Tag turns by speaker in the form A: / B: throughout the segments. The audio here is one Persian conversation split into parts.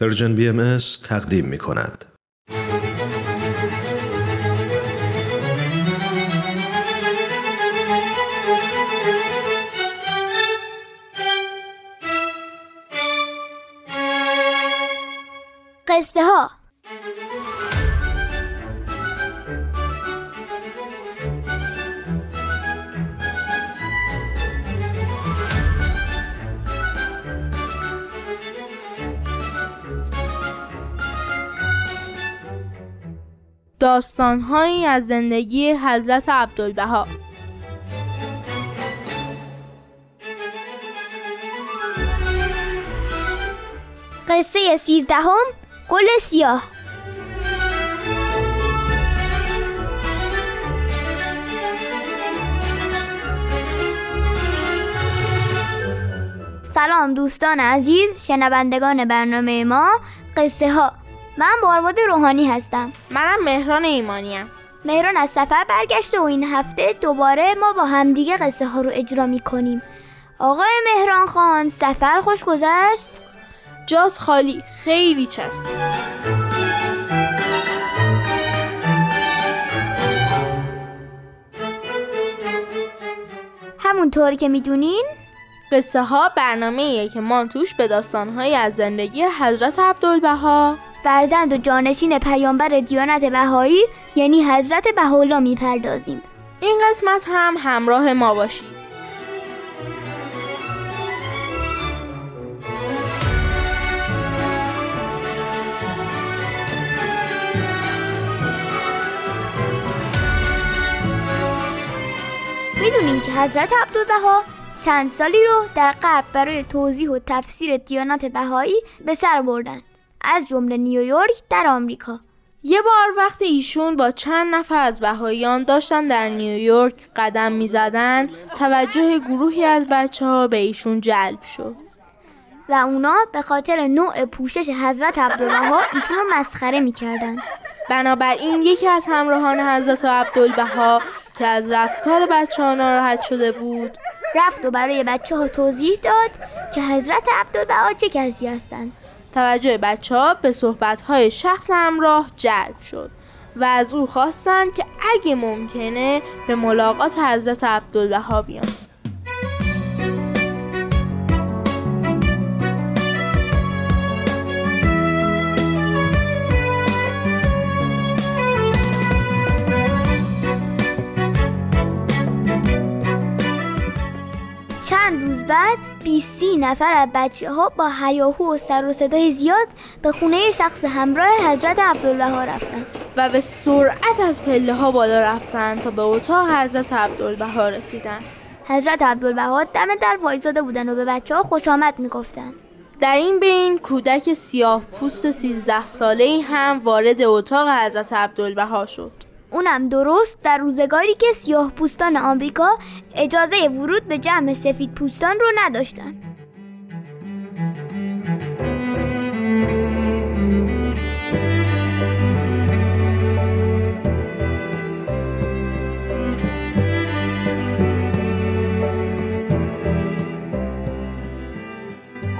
A: پرژن بی تقدیم می کند.
B: قصه ها
C: داستانهایی از زندگی حضرت عبدالبها.
B: قصه سیزدهم گل سیاه. سلام دوستان عزیز شنوندگان برنامه ما قصه ها من بارباد روحانی هستم.
C: منم مهران ایمانیم.
B: مهران از سفر برگشته و این هفته دوباره ما با همدیگه قصه ها رو اجرا می کنیم آقای مهران خان سفر خوش گذشت؟
C: جاز خالی خیلی چسبید
B: همونطور که می‌دونین
C: قصه ها برنامه که ما توش به داستانهایی از زندگی حضرت عبدالبها.
B: فرزند و جانشین پیامبر دیانت بهایی یعنی حضرت بهاءالله می‌پردازیم.
C: این قسمت هم همراه ما باشید.
B: می‌دونیم که حضرت عبدالبها چند سالی رو در غرب برای توضیح و تفسیر دیانت بهایی به سر بردن. از جمله نیویورک در آمریکا.
C: یه بار وقتی ایشون با چند نفر از بهاییان داشتن در نیویورک قدم می زدن توجه گروهی از بچه ها به ایشون جلب شد.
B: و اونا به خاطر نوع پوشش حضرت عبدالبها ایشون رو مسخره می‌کردن.
C: بنابراین یکی از همراهان حضرت عبدالبها که از رفتار بچه ها ناراحت شده بود
B: رفت و برای بچه ها توضیح داد که حضرت عبدالبها چه کسی هستند
C: توجه بچه ها به صحبت های شخص همراه جلب شد و از او خواستند که اگه ممکنه به ملاقات حضرت عبدالبها بیان
B: چند روز بعد 20 نفر از بچه ها با هیاهو و سر و صدای زیاد به خونه شخص همراه حضرت عبدالبها رفتن.
C: و به سرعت از پله ها بالا رفتن تا به اتاق حضرت عبدالبها رسیدن.
B: حضرت عبدالبها دم در وایزاده بودن و به بچه ها خوش آمد می‌گفتن.
C: در این بین کودک سیاه پوست 13 ساله هم وارد اتاق حضرت عبدالبها شد.
B: اونم درست در روزگاری که سیاه پوستان آمریکا اجازه ورود به جمع سفید پوستان رو نداشتن.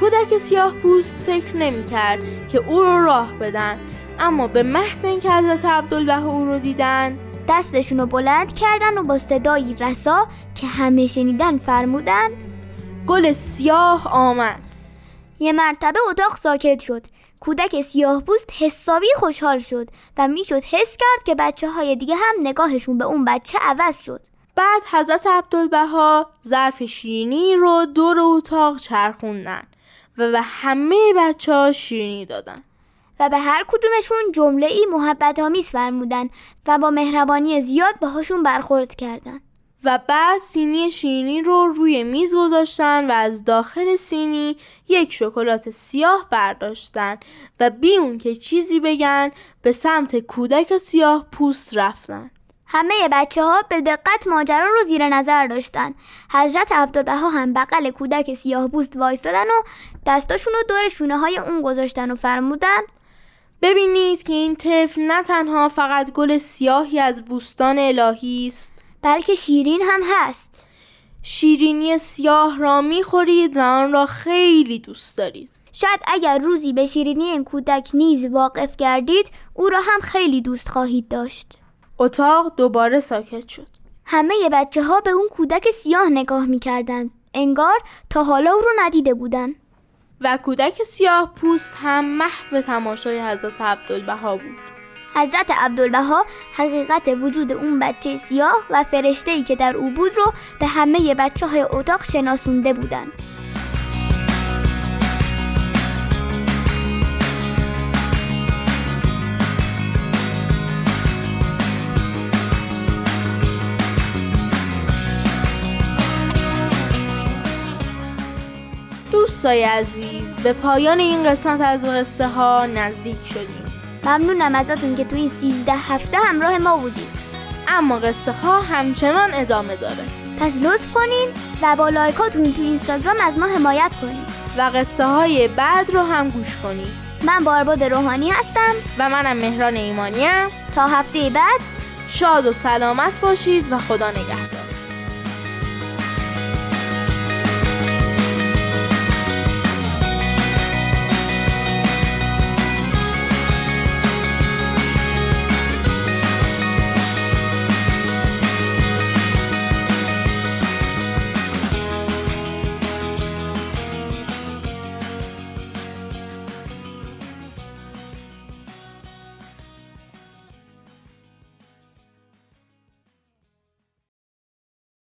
C: کودک سیاه پوست فکر نمی کرد که او رو راه بدن. اما به محض اینکه حضرت عبدالبها او رو دیدن
B: دستشون رو بلند کردن و با صدایی رسا که همه شنیدن فرمودن
C: گل سیاه آمد.
B: یه مرتبه اتاق ساکت شد. کودک سیاه پوست حسابی خوشحال شد و می‌شد حس کرد که بچه های دیگه هم نگاهشون به اون بچه عوض شد.
C: بعد حضرت عبدالبها ظرف شیرینی رو دور اتاق چرخوندن و به همه بچه ها شیرینی دادن.
B: و به هر کدومشون جمله ای محبت آمیز فرمودن و با مهربانی زیاد باهاشون برخورد کردن.
C: و بعد سینی شیرینی رو روی میز گذاشتن و از داخل سینی یک شکلات سیاه برداشتن و بی اون که چیزی بگن به سمت کودک سیاه پوست رفتن.
B: همه بچه ها به دقت ماجرا رو زیر نظر داشتن. حضرت عبدالبها هم بغل کودک سیاه پوست وایستادن و دستاشون رو دور شونه های اون گذاشتن و فرمودن
C: ببینید که این طفل نه تنها فقط گل سیاهی از بوستان الهی است
B: بلکه شیرین هم هست.
C: شیرینی سیاه را می‌خورید و آن را خیلی دوست دارید.
B: شاید اگر روزی به شیرینی این کودک نیز واقف گردید او را هم خیلی دوست خواهید داشت.
C: اتاق دوباره ساکت شد.
B: همه بچه ها به اون کودک سیاه نگاه می کردند. انگار تا حالا او رو ندیده بودن.
C: و کودک سیاه پوست هم محو تماشای حضرت عبدالبها بود.
B: حضرت عبدالبها حقیقت وجود اون بچه سیاه و فرشته که در او بود رو به همه بچه های اتاق شناسونده بودن
C: دوستای عزیز به پایان این قسمت از قصه ها نزدیک شدیم.
B: ممنونم ازتون که توی این 13 هفته همراه ما بودید.
C: اما قصه ها همچنان ادامه داره.
B: پس لطف کنین و با لایکاتون تو اینستاگرام از ما حمایت کنین.
C: و قصه های بعد رو هم گوش کنید
B: من بارباد روحانی هستم.
C: و منم مهران ایمانیم.
B: تا هفته بعد.
C: شاد و سلامت باشید و خدا نگهدار.